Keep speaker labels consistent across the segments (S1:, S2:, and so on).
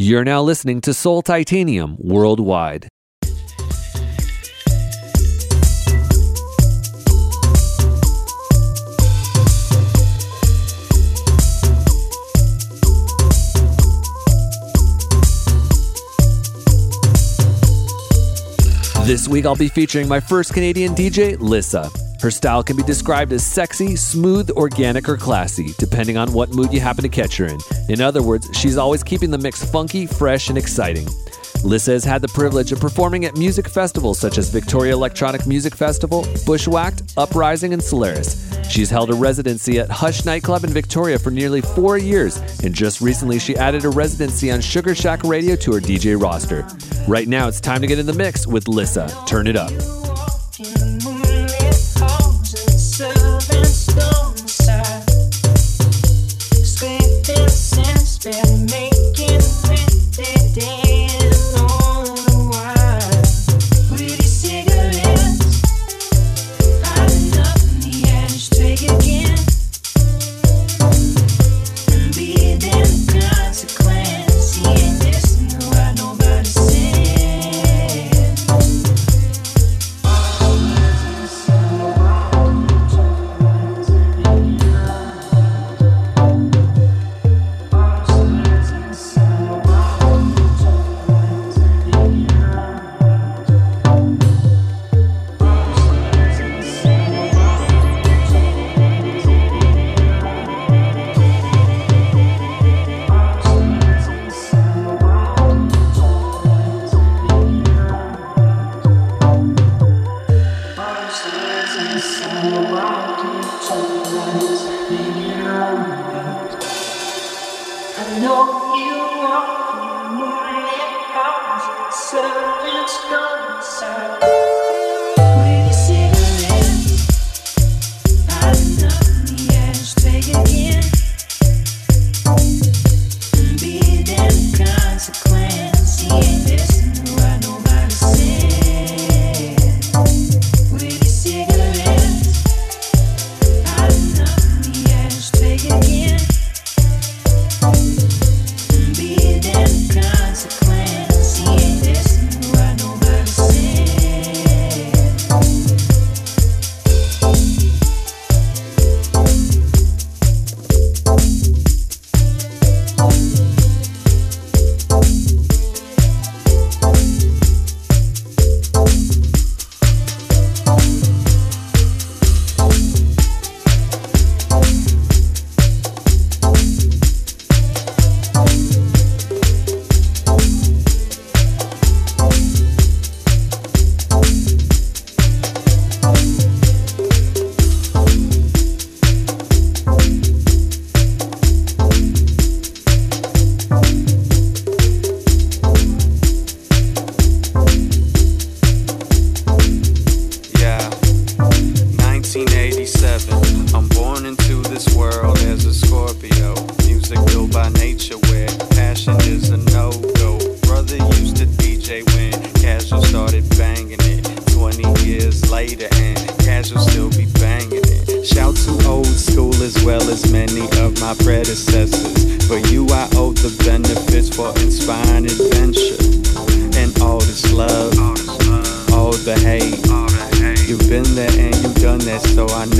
S1: You're now listening to Soul Titanium worldwide. This week I'll be featuring my first Canadian DJ, Lyssa. Her style can be described as sexy, smooth, organic, or classy, depending on what mood you happen to catch her in. In other words, she's always keeping the mix funky, fresh, and exciting. Lyssa has had the privilege of performing at music festivals such as Victoria Electronic Music Festival, Bushwhacked, Uprising, and Solaris. She's held a residency at Hush Nightclub in Victoria for nearly four years, and just recently she added a residency on Sugar Shack Radio to her DJ roster. Right now, it's time to get in the mix with Lyssa. Turn it up.
S2: day. for inspiring adventure and all this love, all the hate. You've been there and you've done that,
S3: so I know.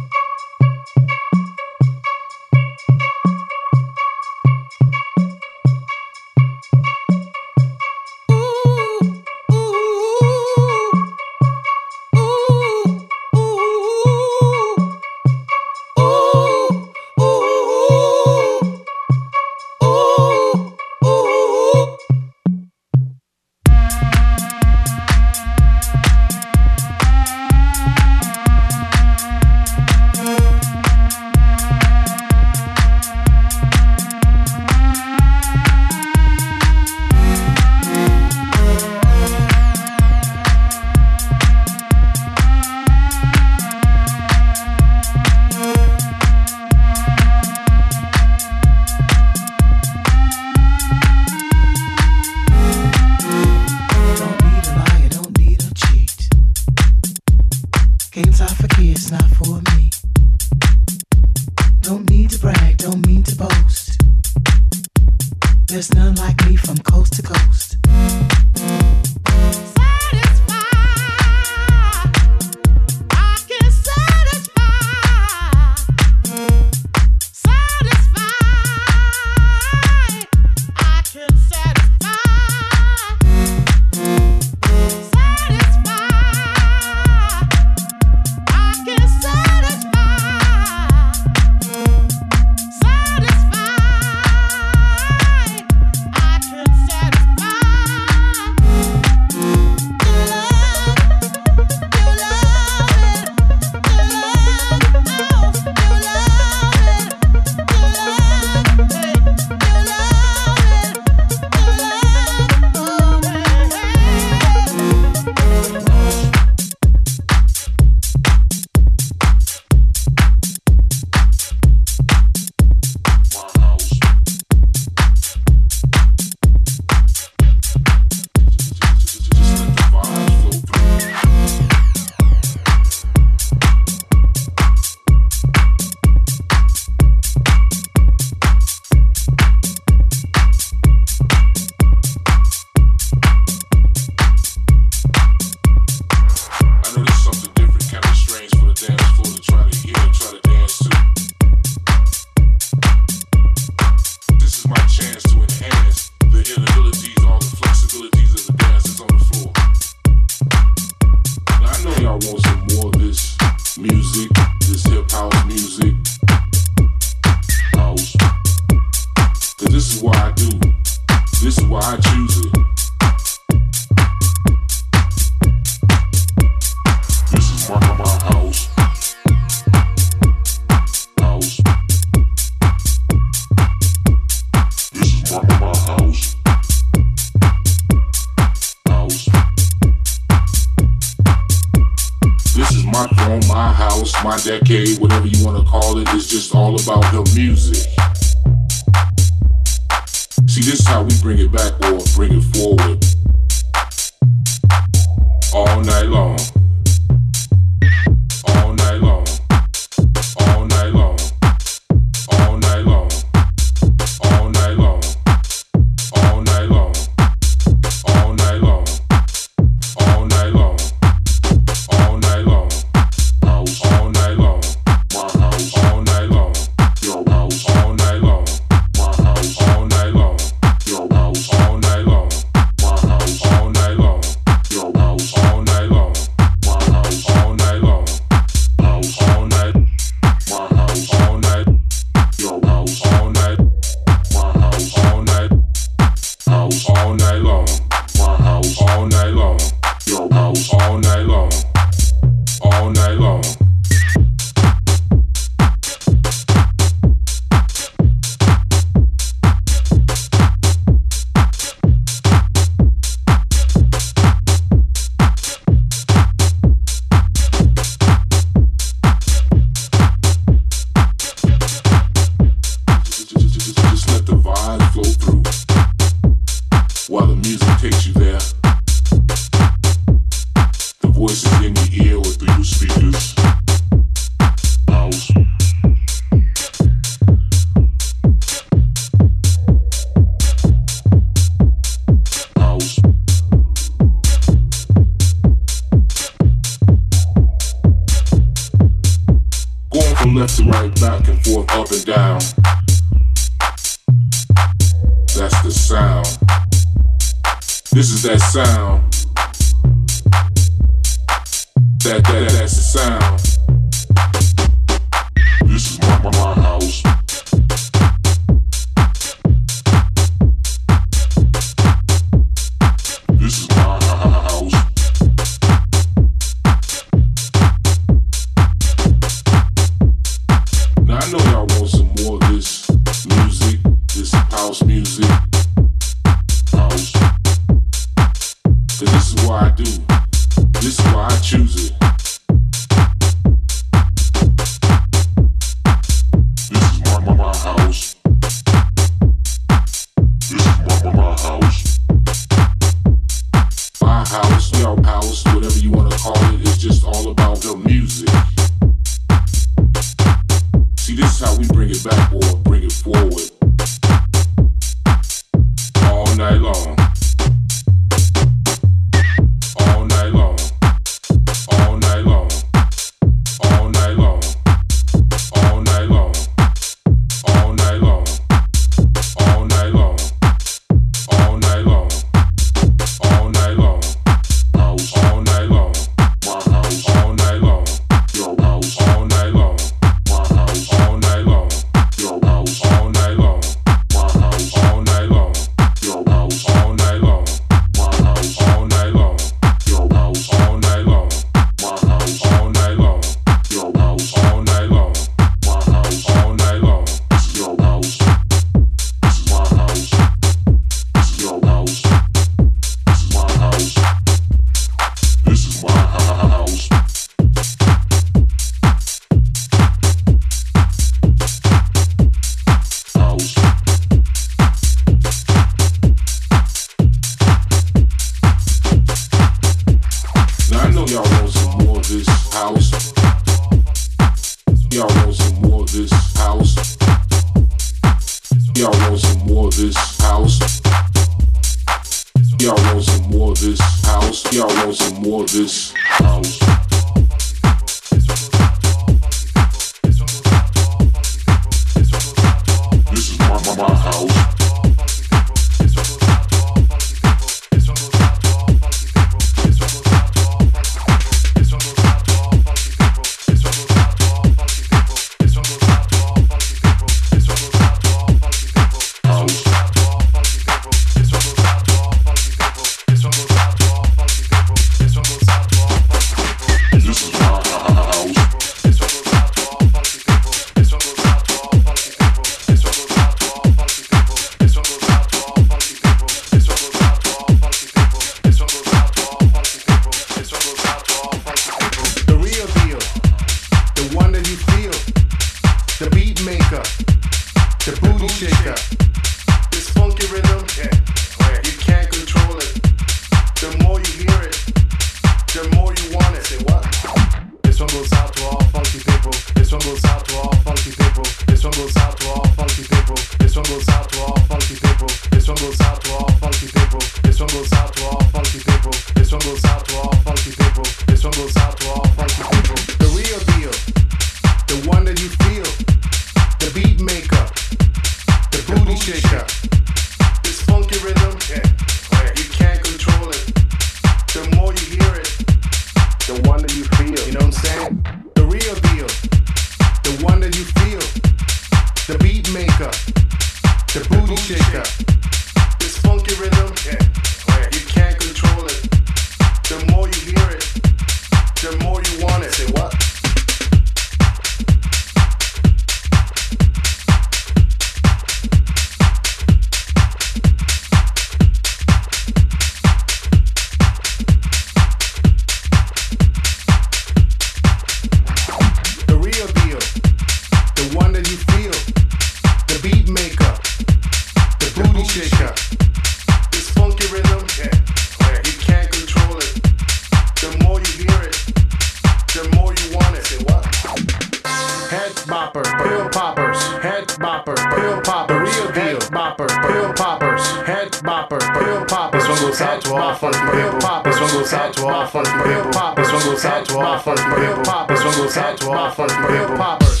S3: poppers,
S4: head bopper, pill popper, real deal, bopper, pill poppers, head bopper, pill poppers, This
S5: one goes out to all funky pill poppers. This one goes out to all funky pill poppers.
S6: This one goes out to all funky pill poppers. This one goes out to all funky pill poppers.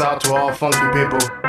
S6: Out to
S5: all funky
S7: people.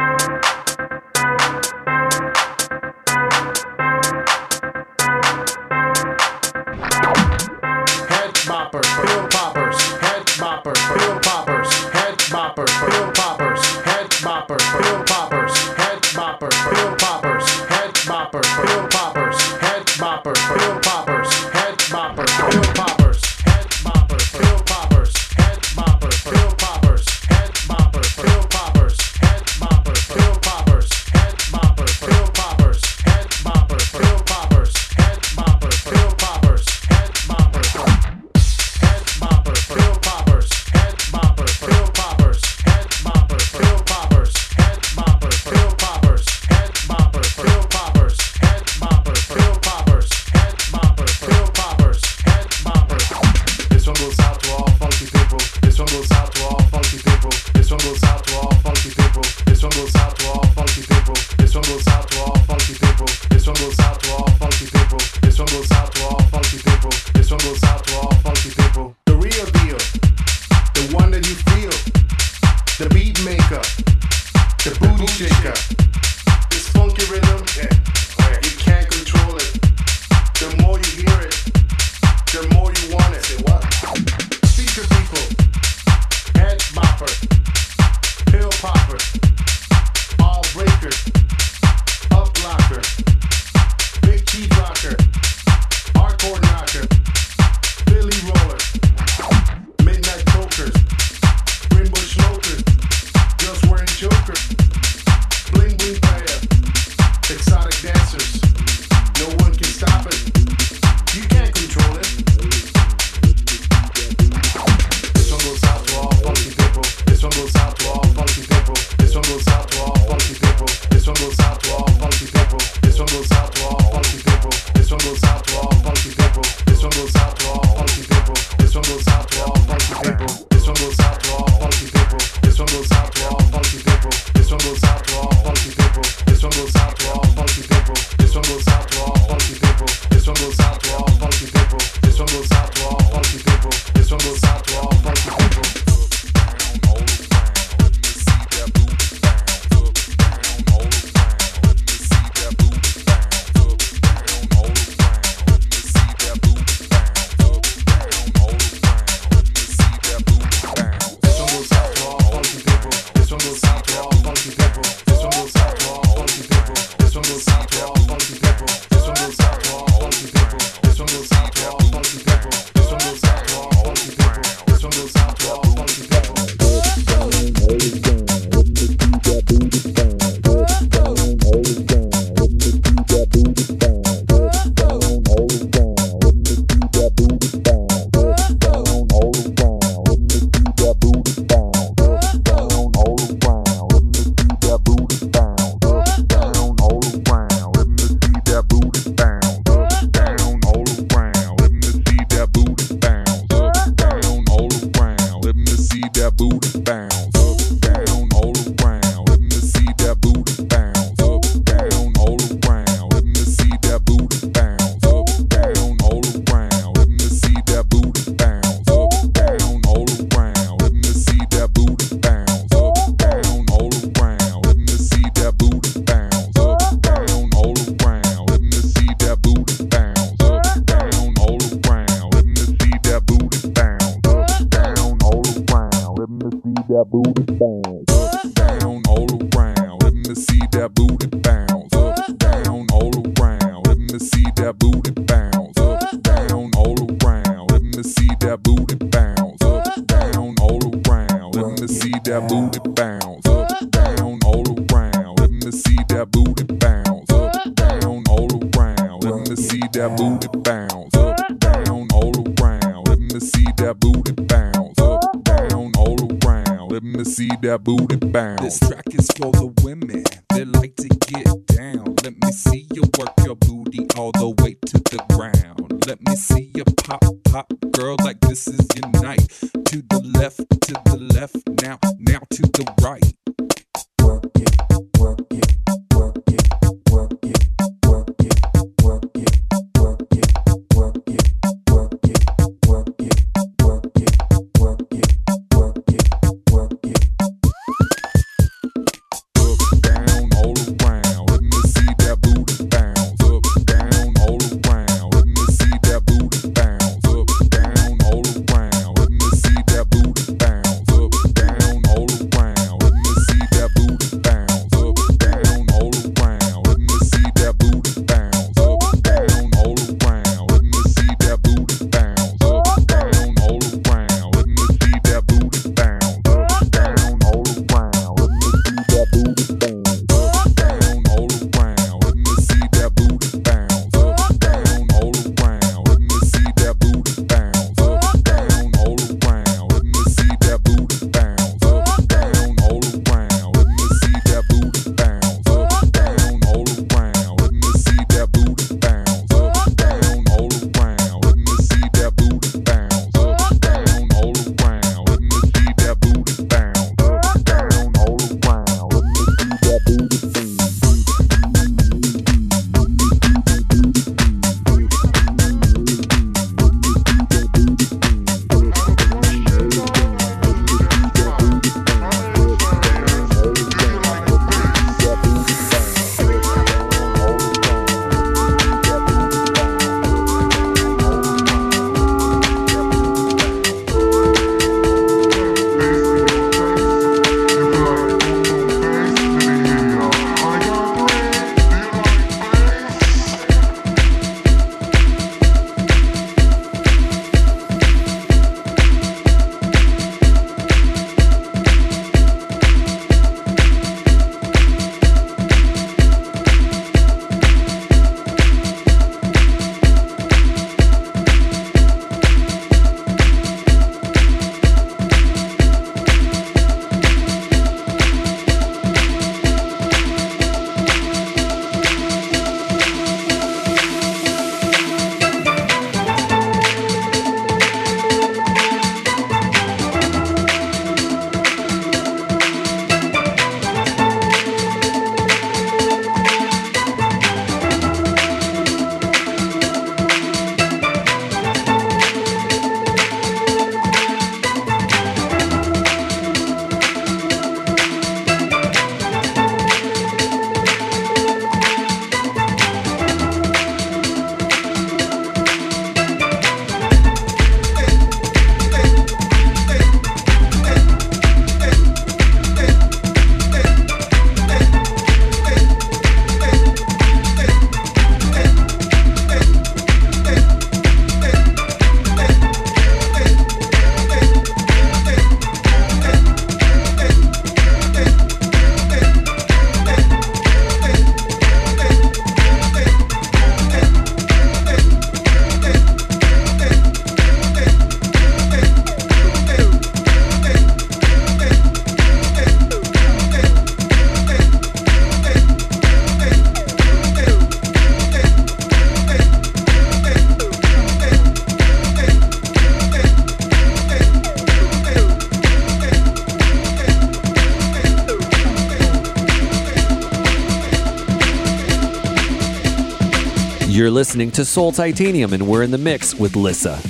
S7: Listening to Soul Titanium, and we're in the mix with
S8: Lyssa.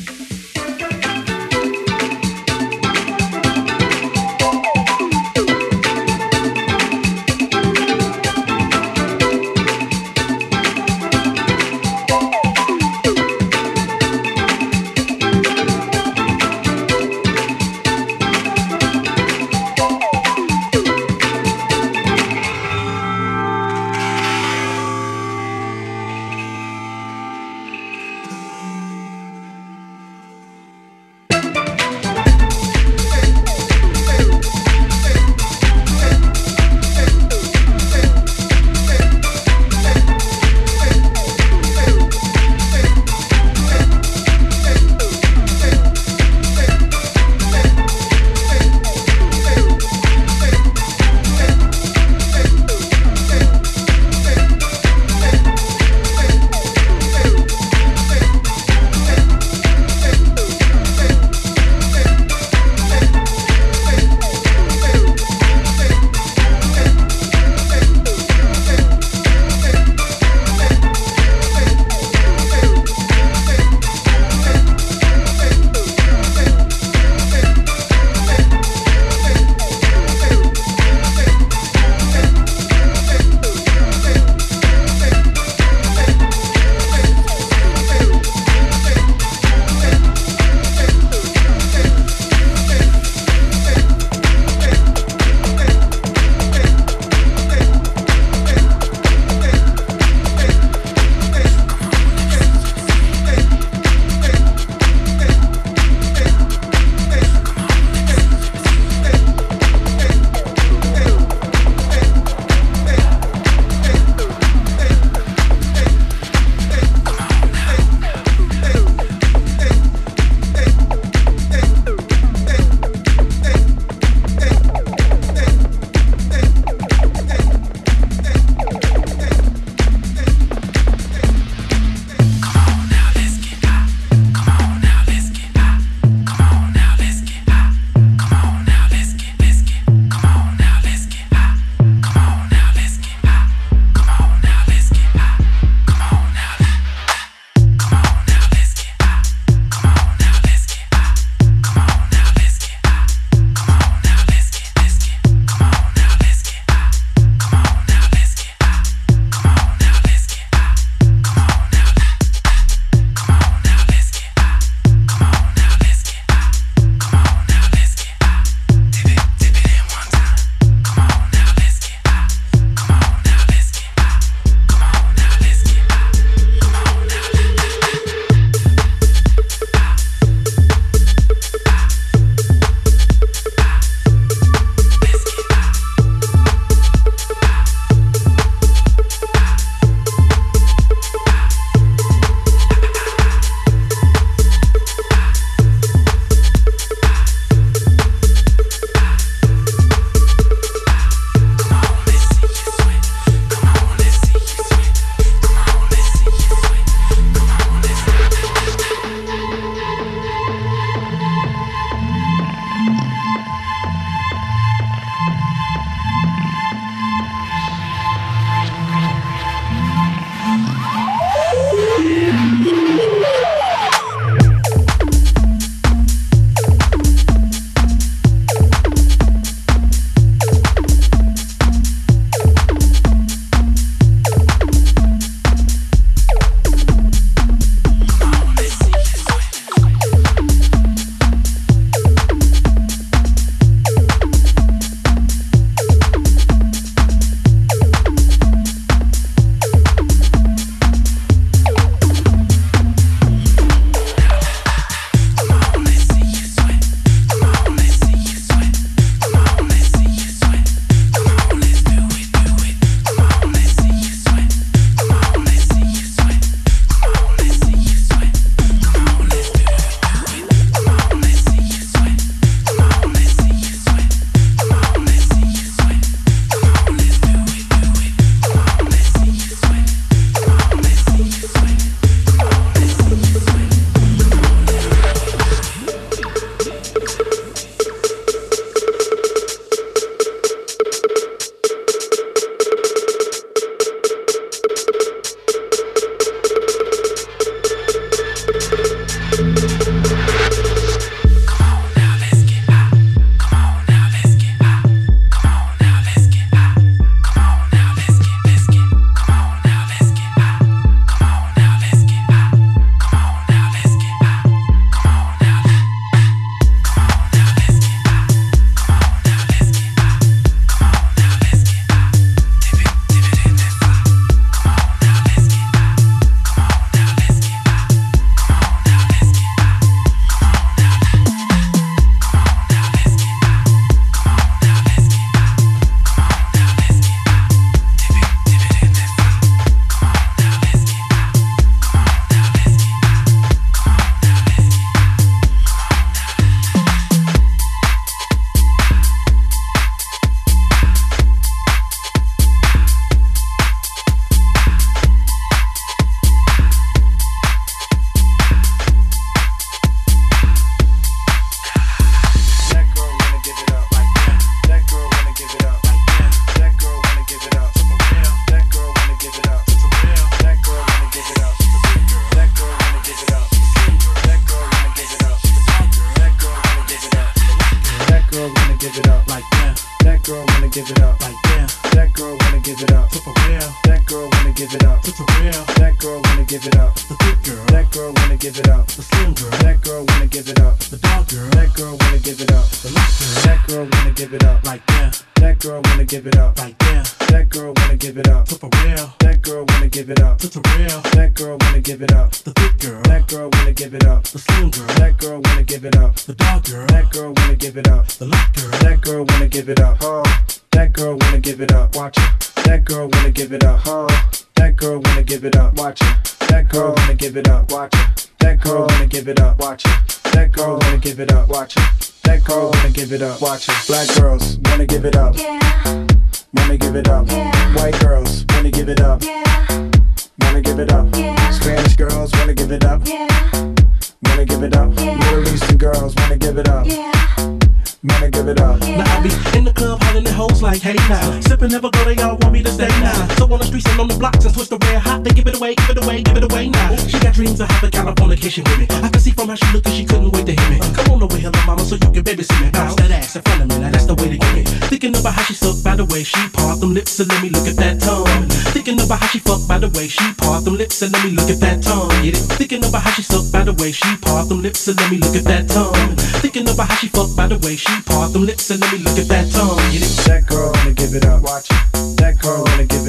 S8: Look at that tongue.
S9: You know? That girl wanna give it up. Watch it. That girl wanna give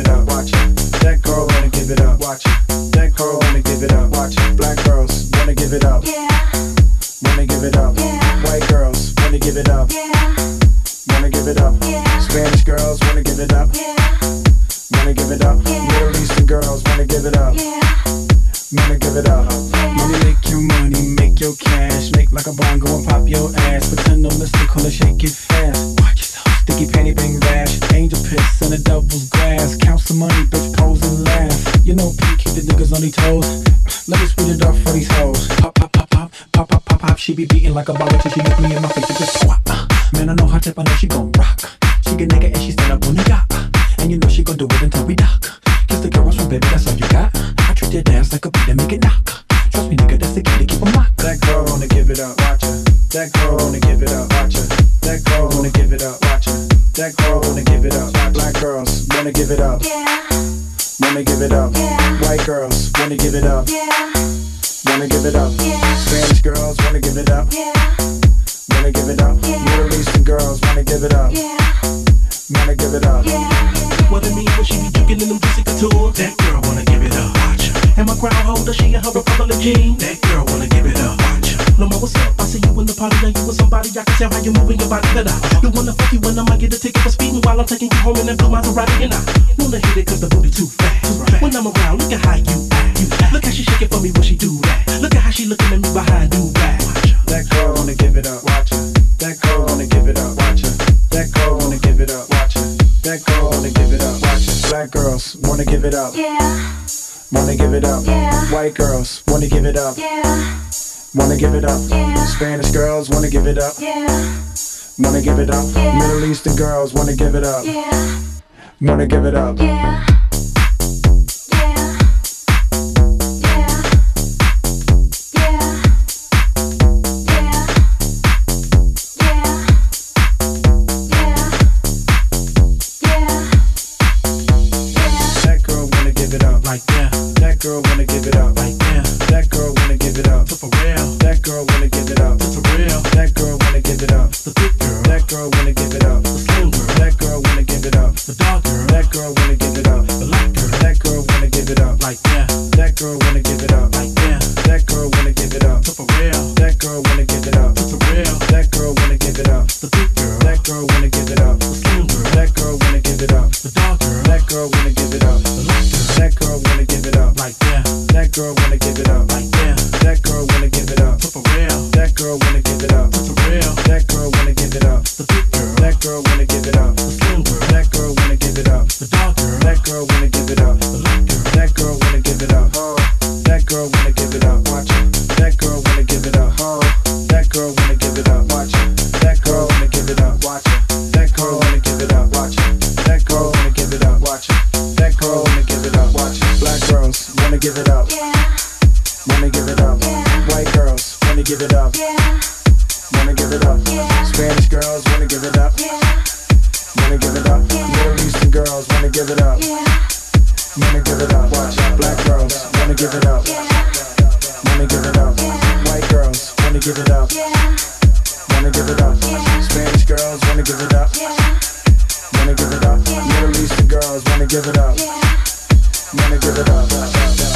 S9: it up. Wanna give it up. Middle Eastern girls wanna give it up. Wanna give it up.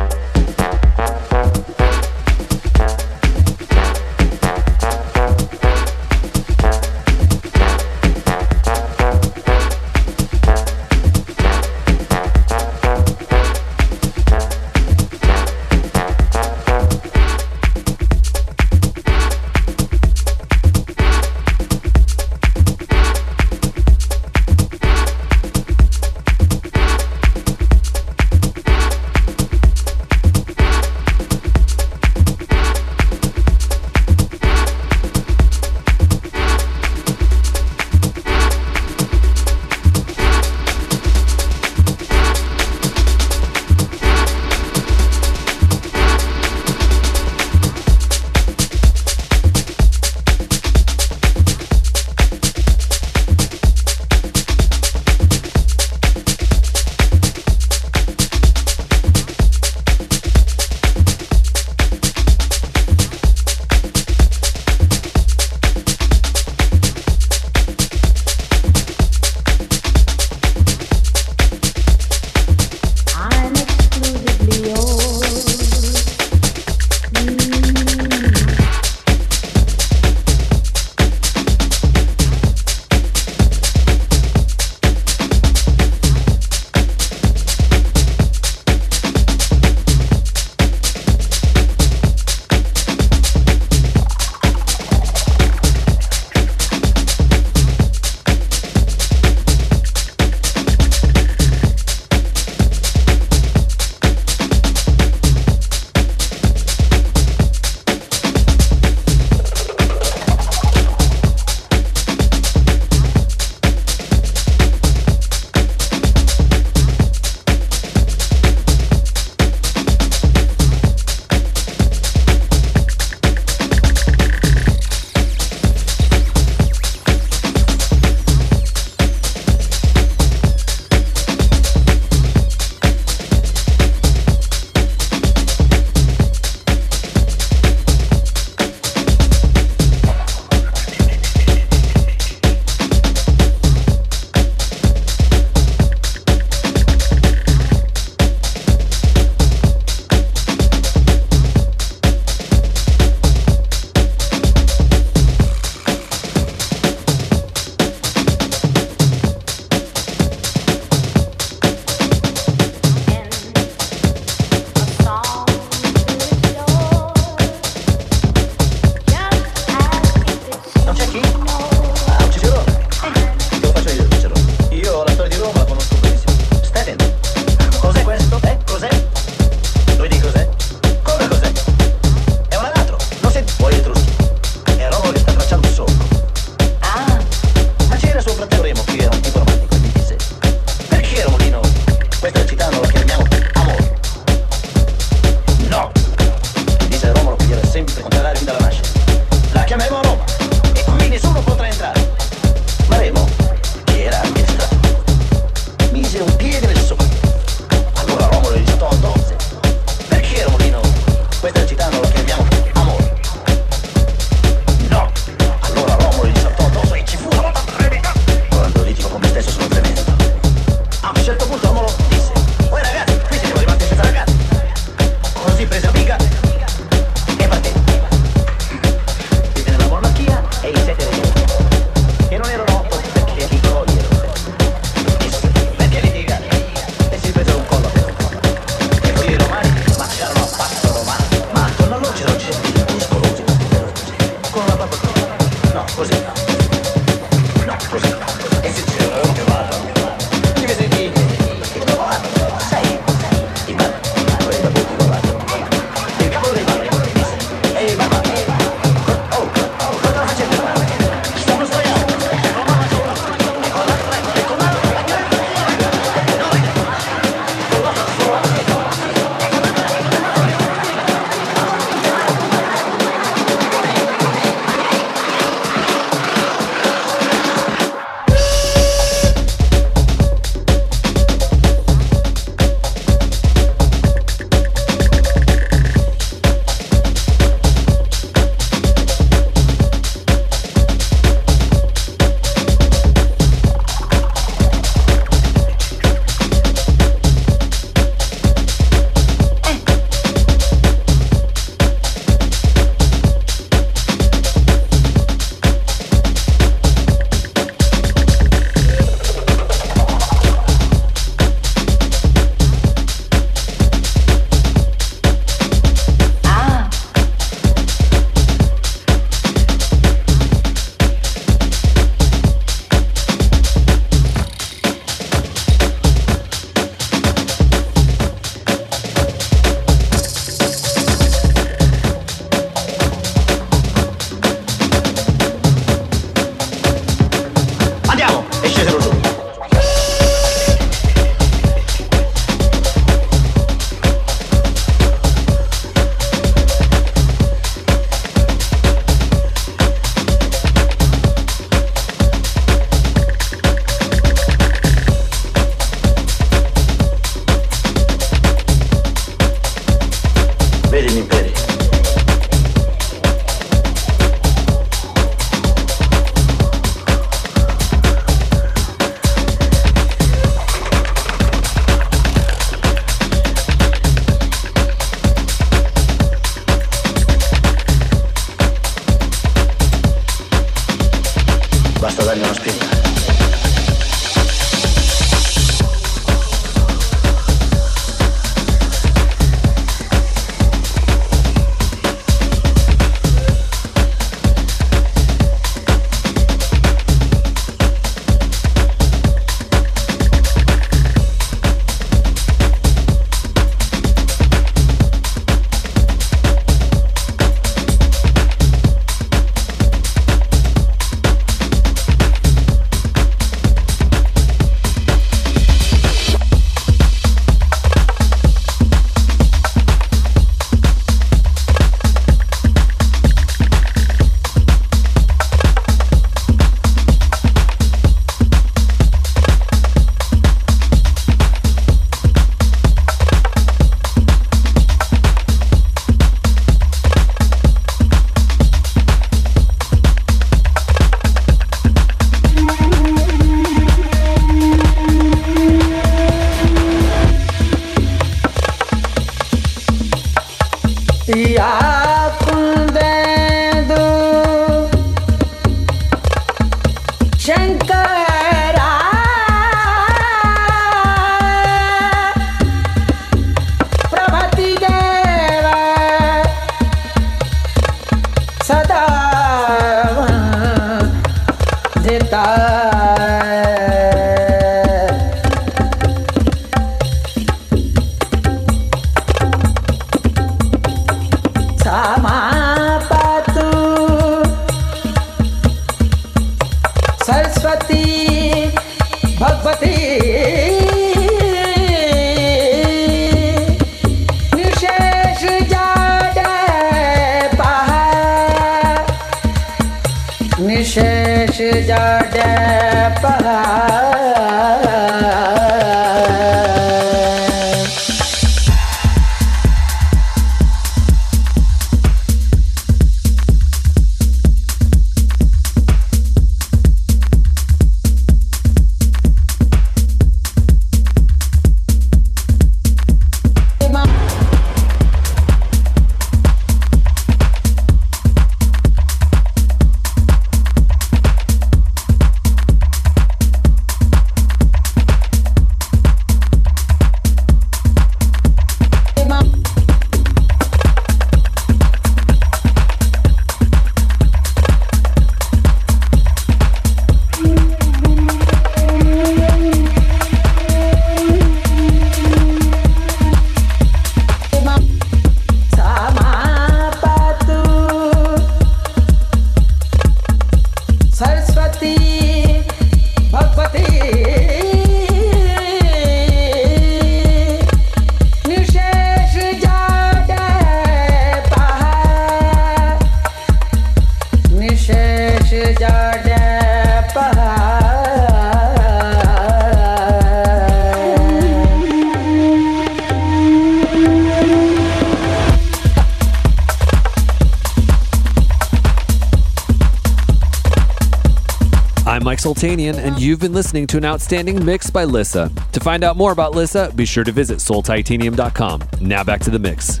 S7: Mike Sultanian, and you've been listening to an outstanding mix by Lyssa. To find out more about Lyssa, be sure to visit soultitanium.com. Now back to the mix.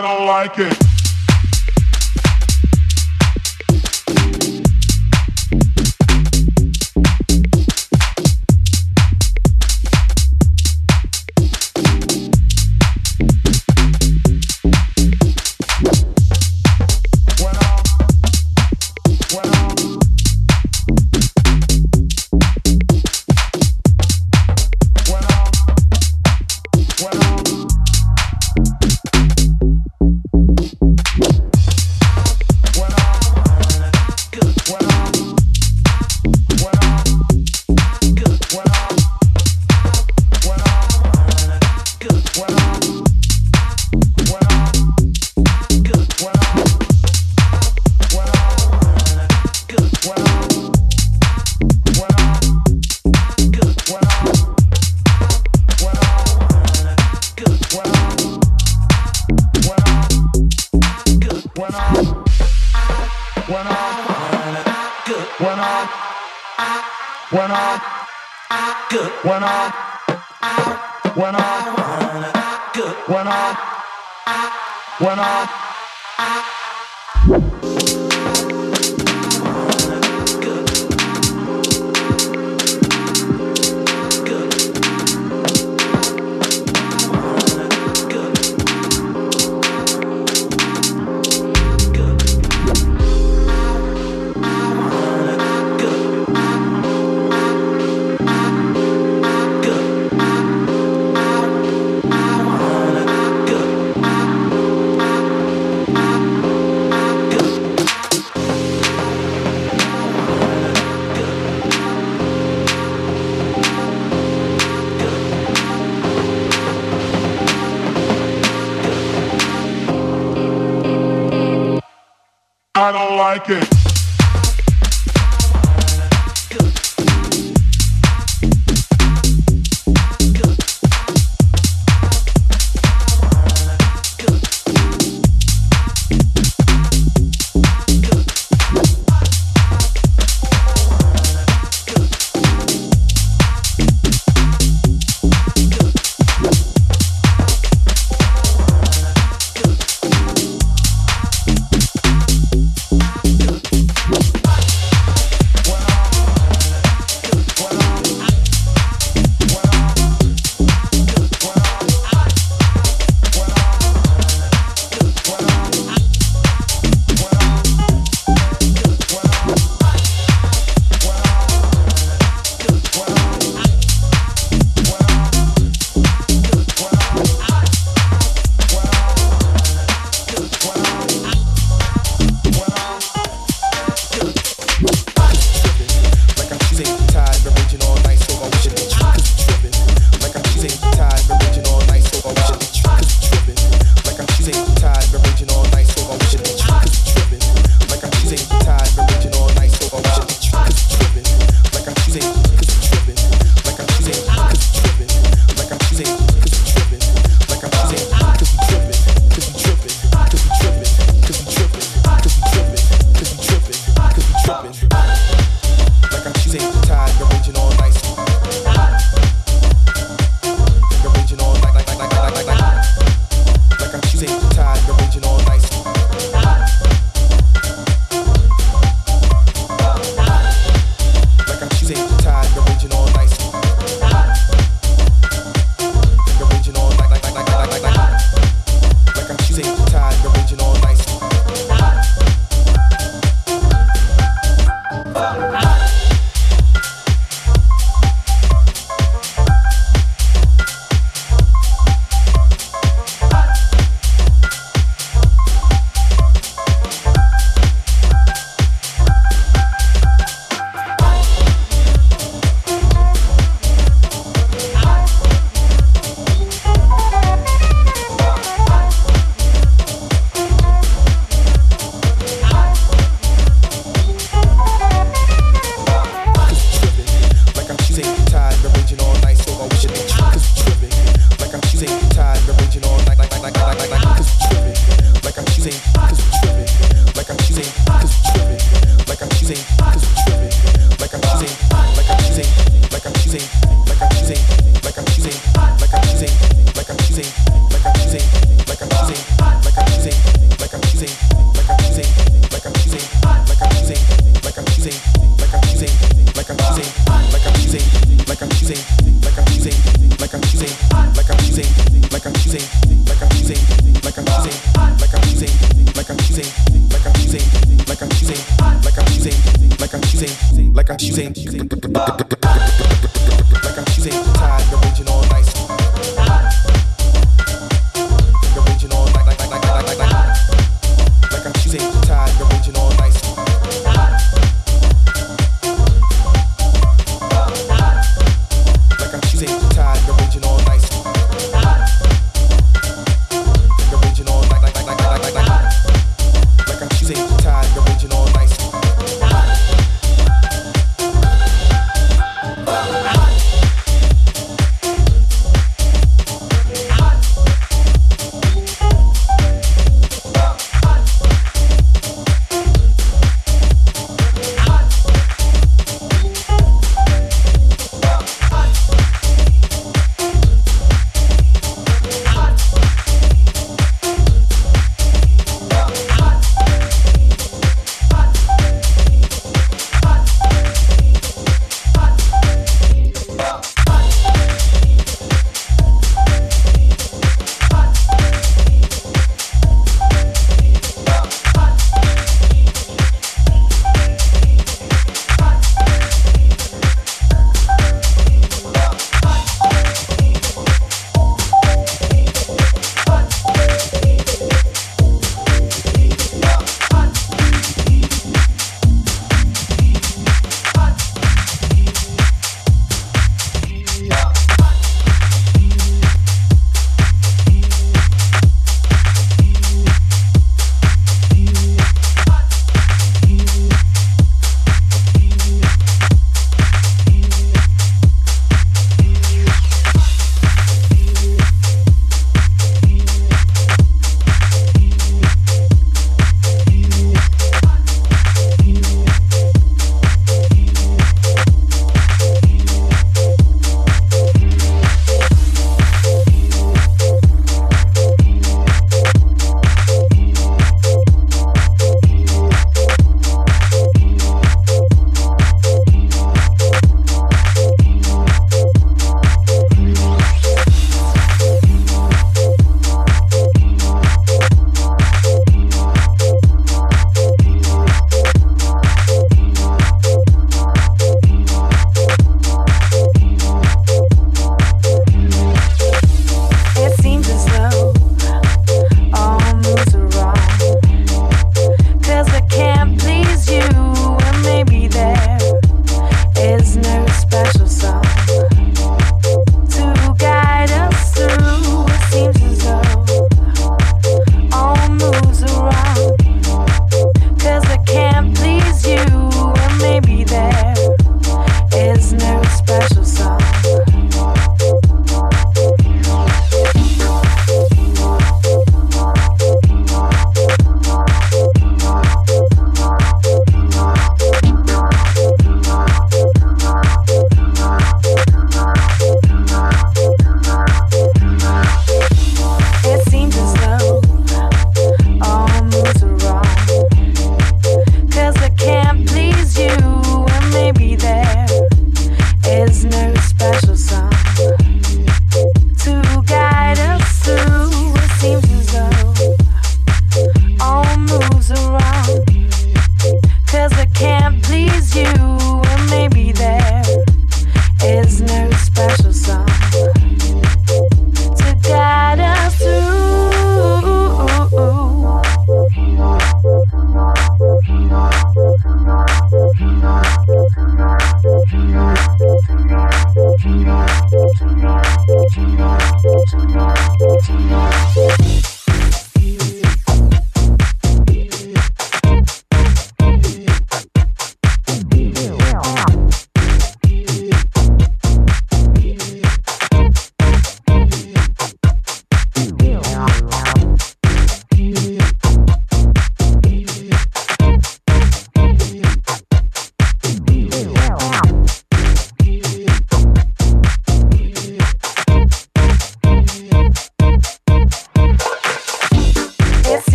S10: I
S11: don't like it. Like it.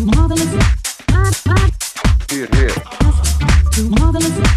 S12: Marvelous, mar- mar-
S13: Here, here.
S12: marvelous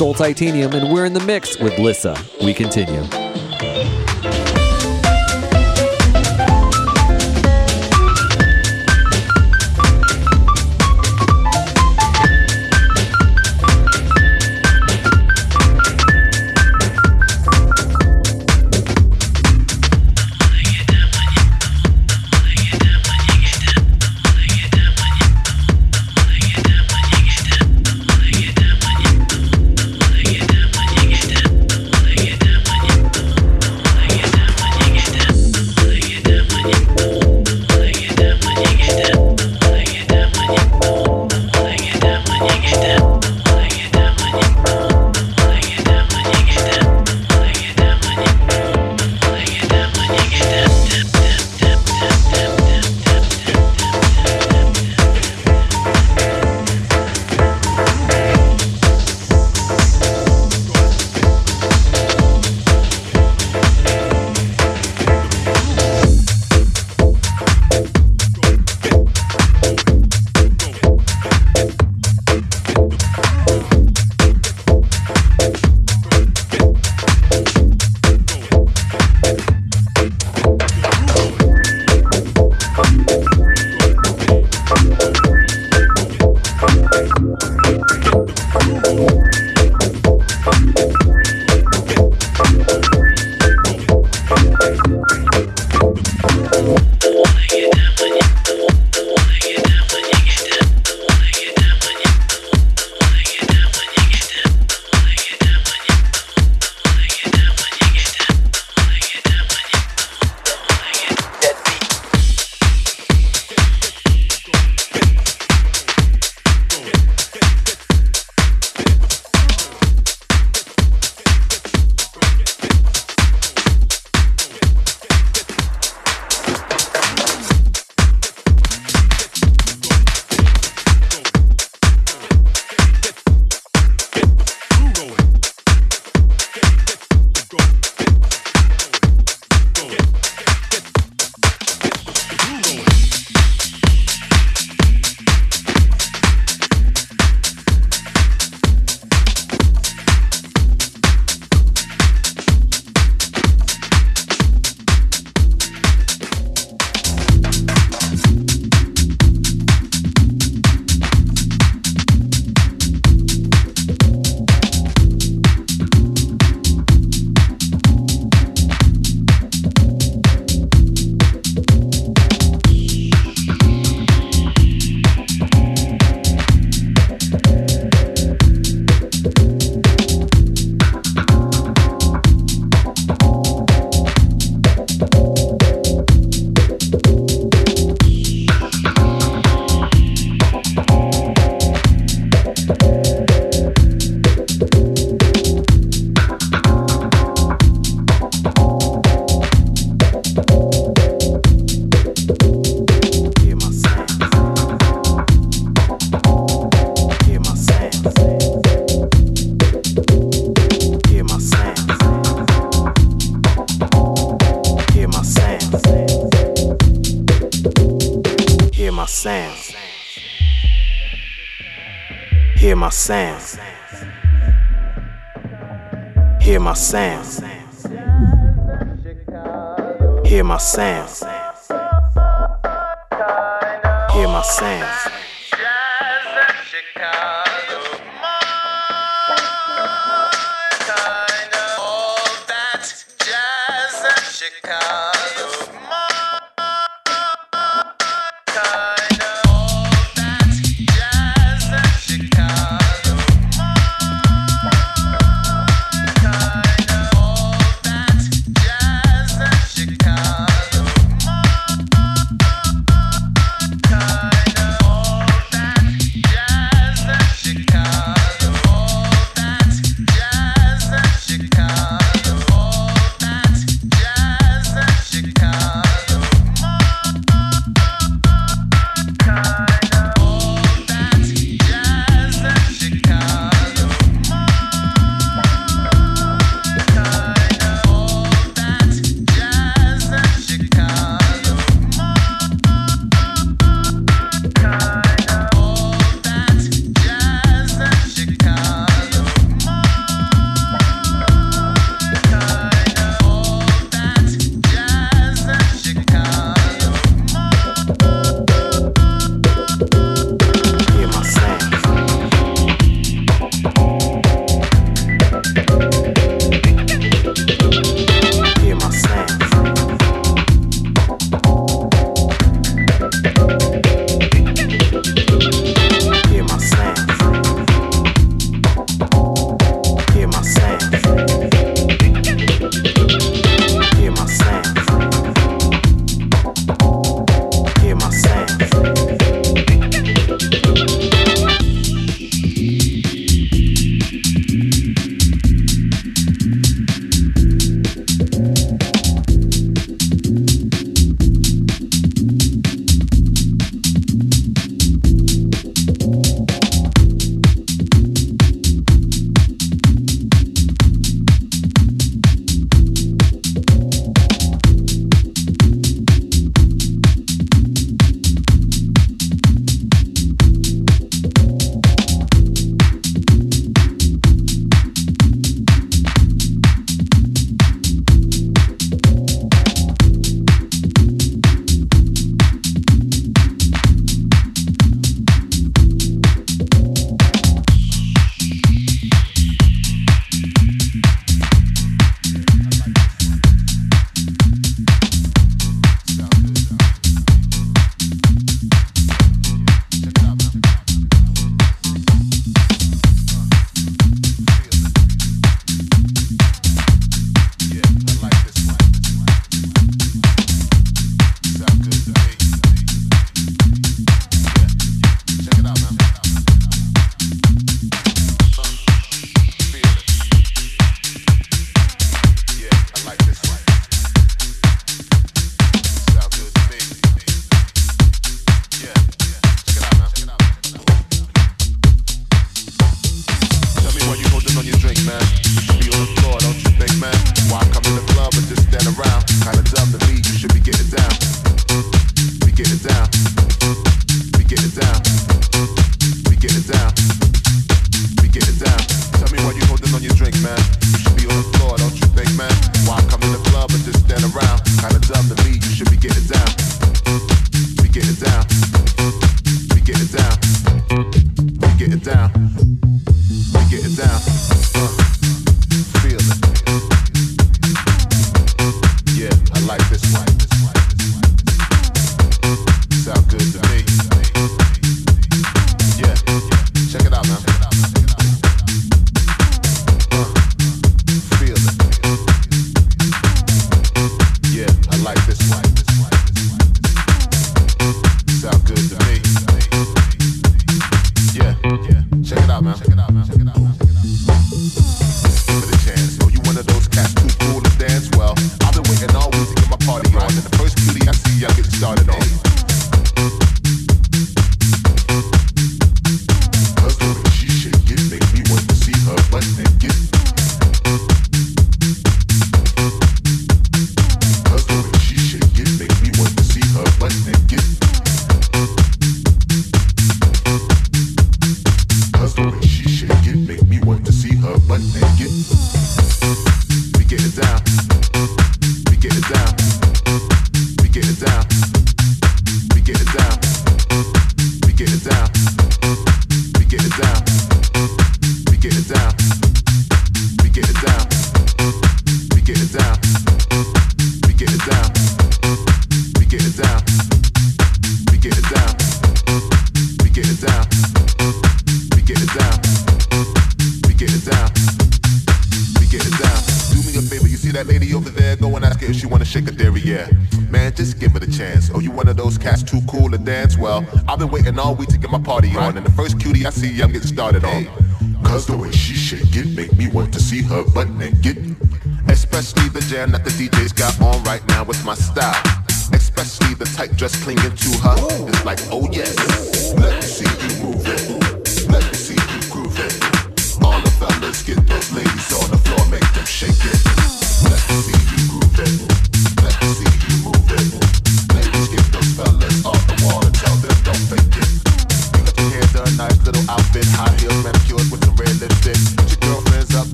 S14: Soul Titanium, and we're in the mix with Lyssa. We continue.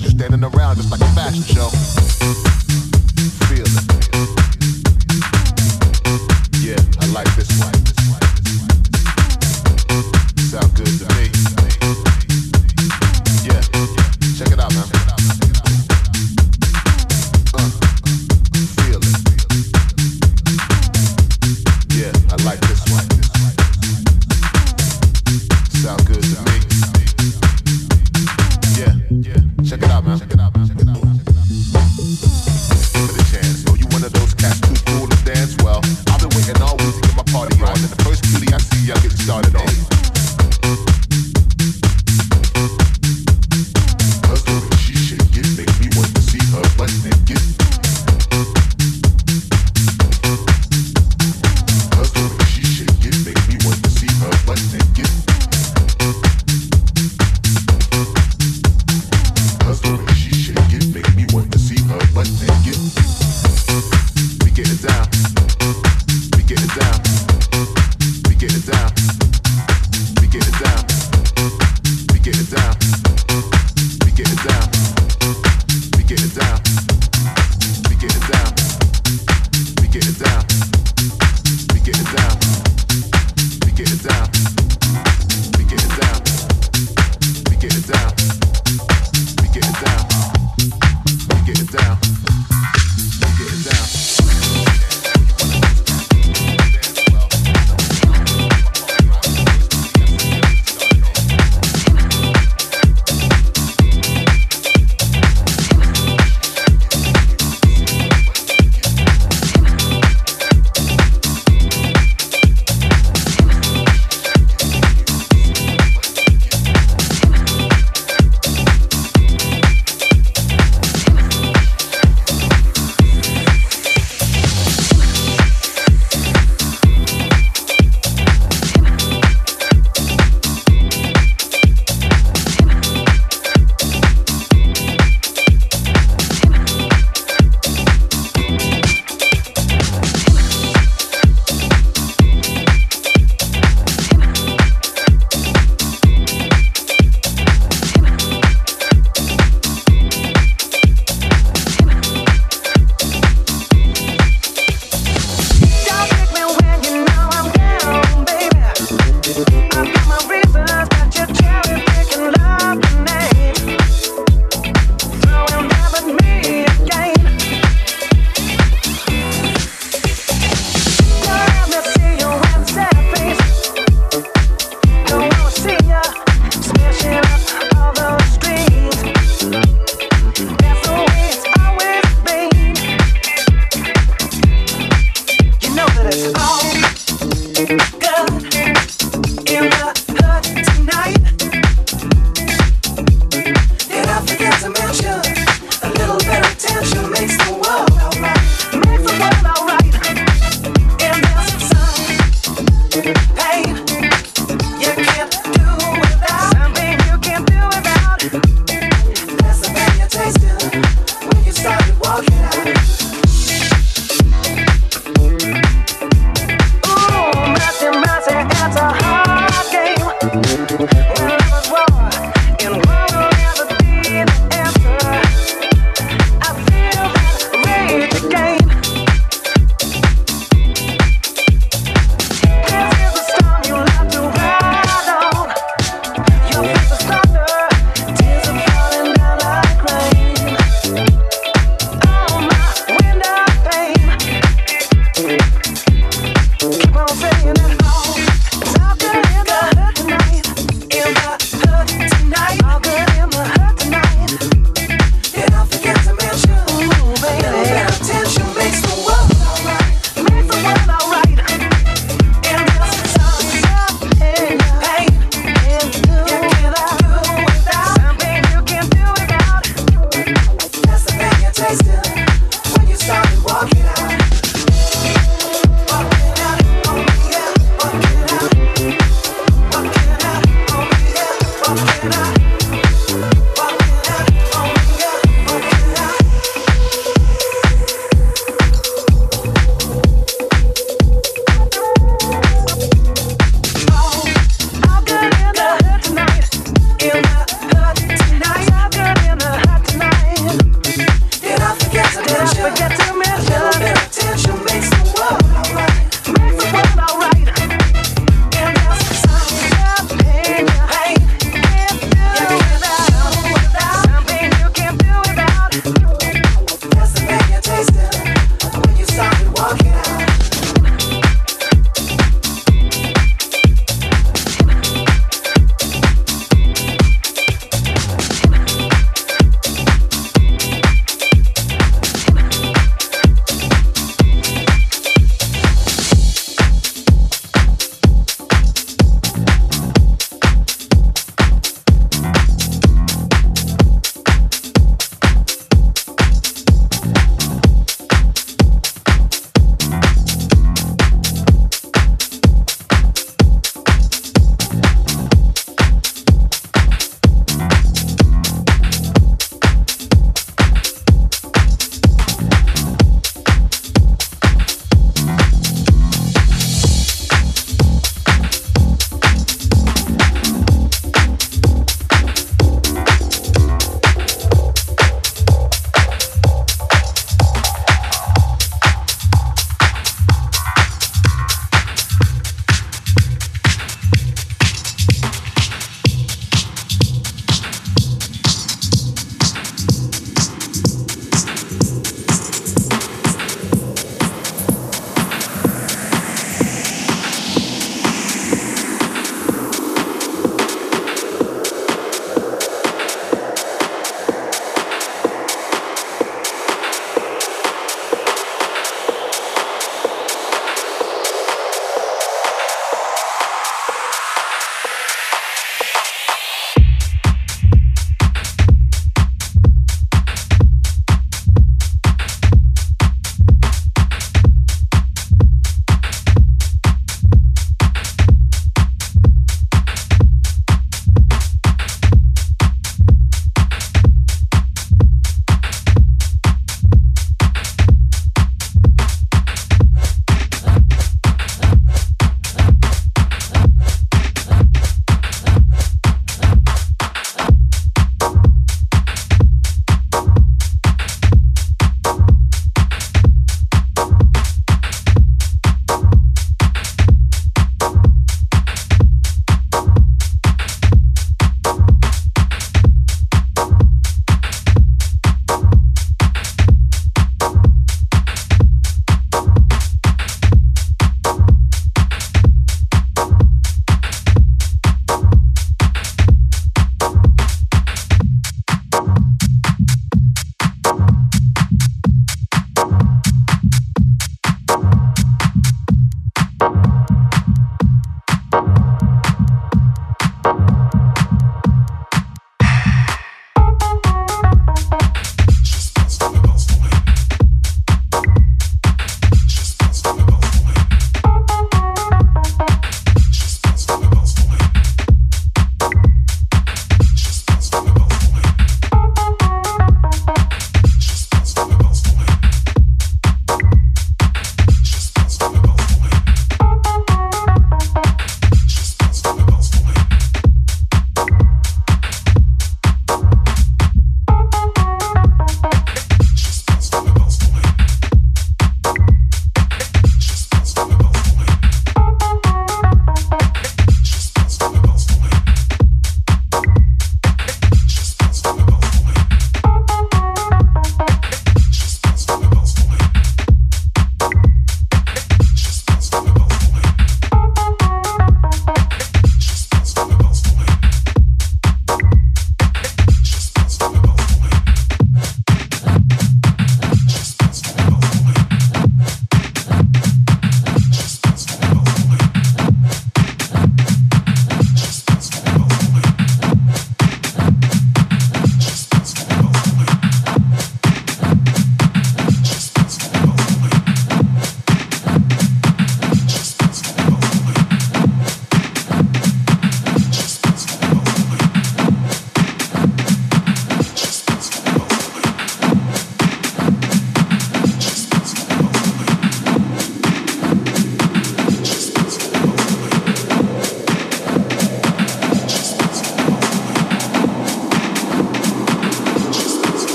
S15: You're standing around just like a fashion show.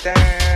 S16: Put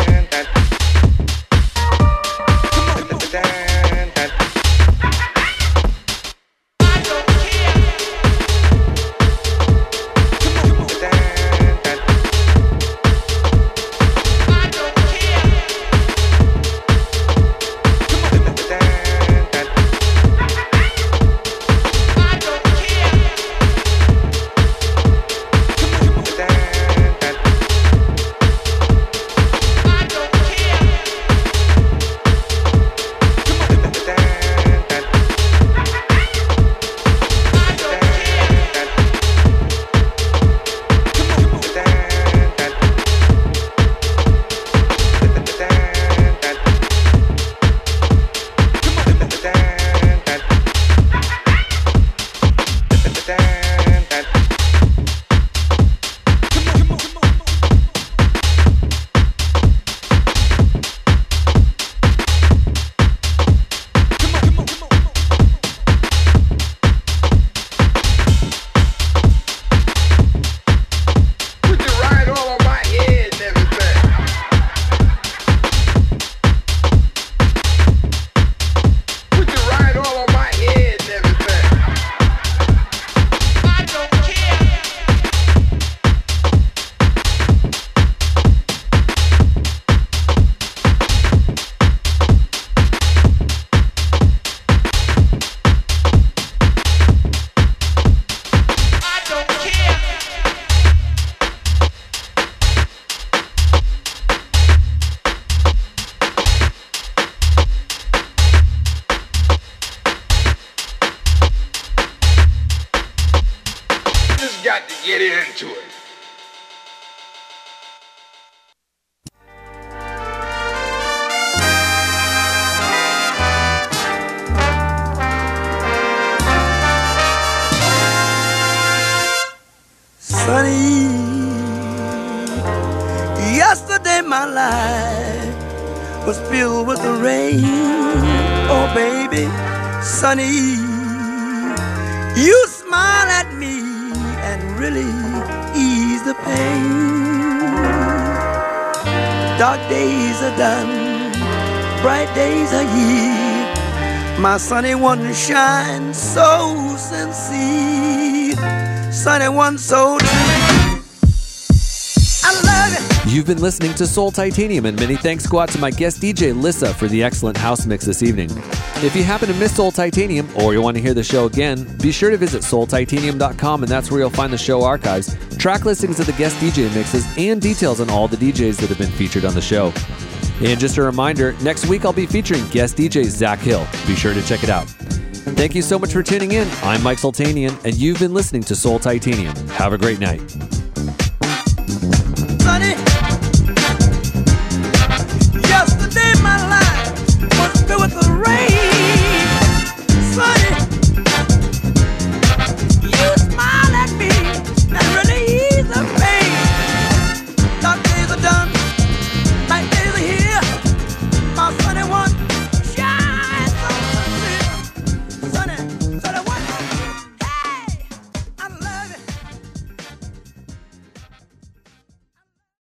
S17: so sincere, sunny one so true.
S7: You've been listening to Soul Titanium, and many thanks go out to my guest DJ Lyssa for the excellent house mix this evening. If you happen to miss Soul Titanium or you want to hear the show again, be sure to visit soultitanium.com, and that's where you'll find the show archives, track listings of the guest DJ mixes, and details on all the DJs that have been featured on the show. And just a reminder, next week I'll be featuring guest DJ Zach Hill. Be sure to check it out. Thank you so much for tuning in. I'm Mike Sultanian, and you've been listening to Soul Titanium. Have a great night.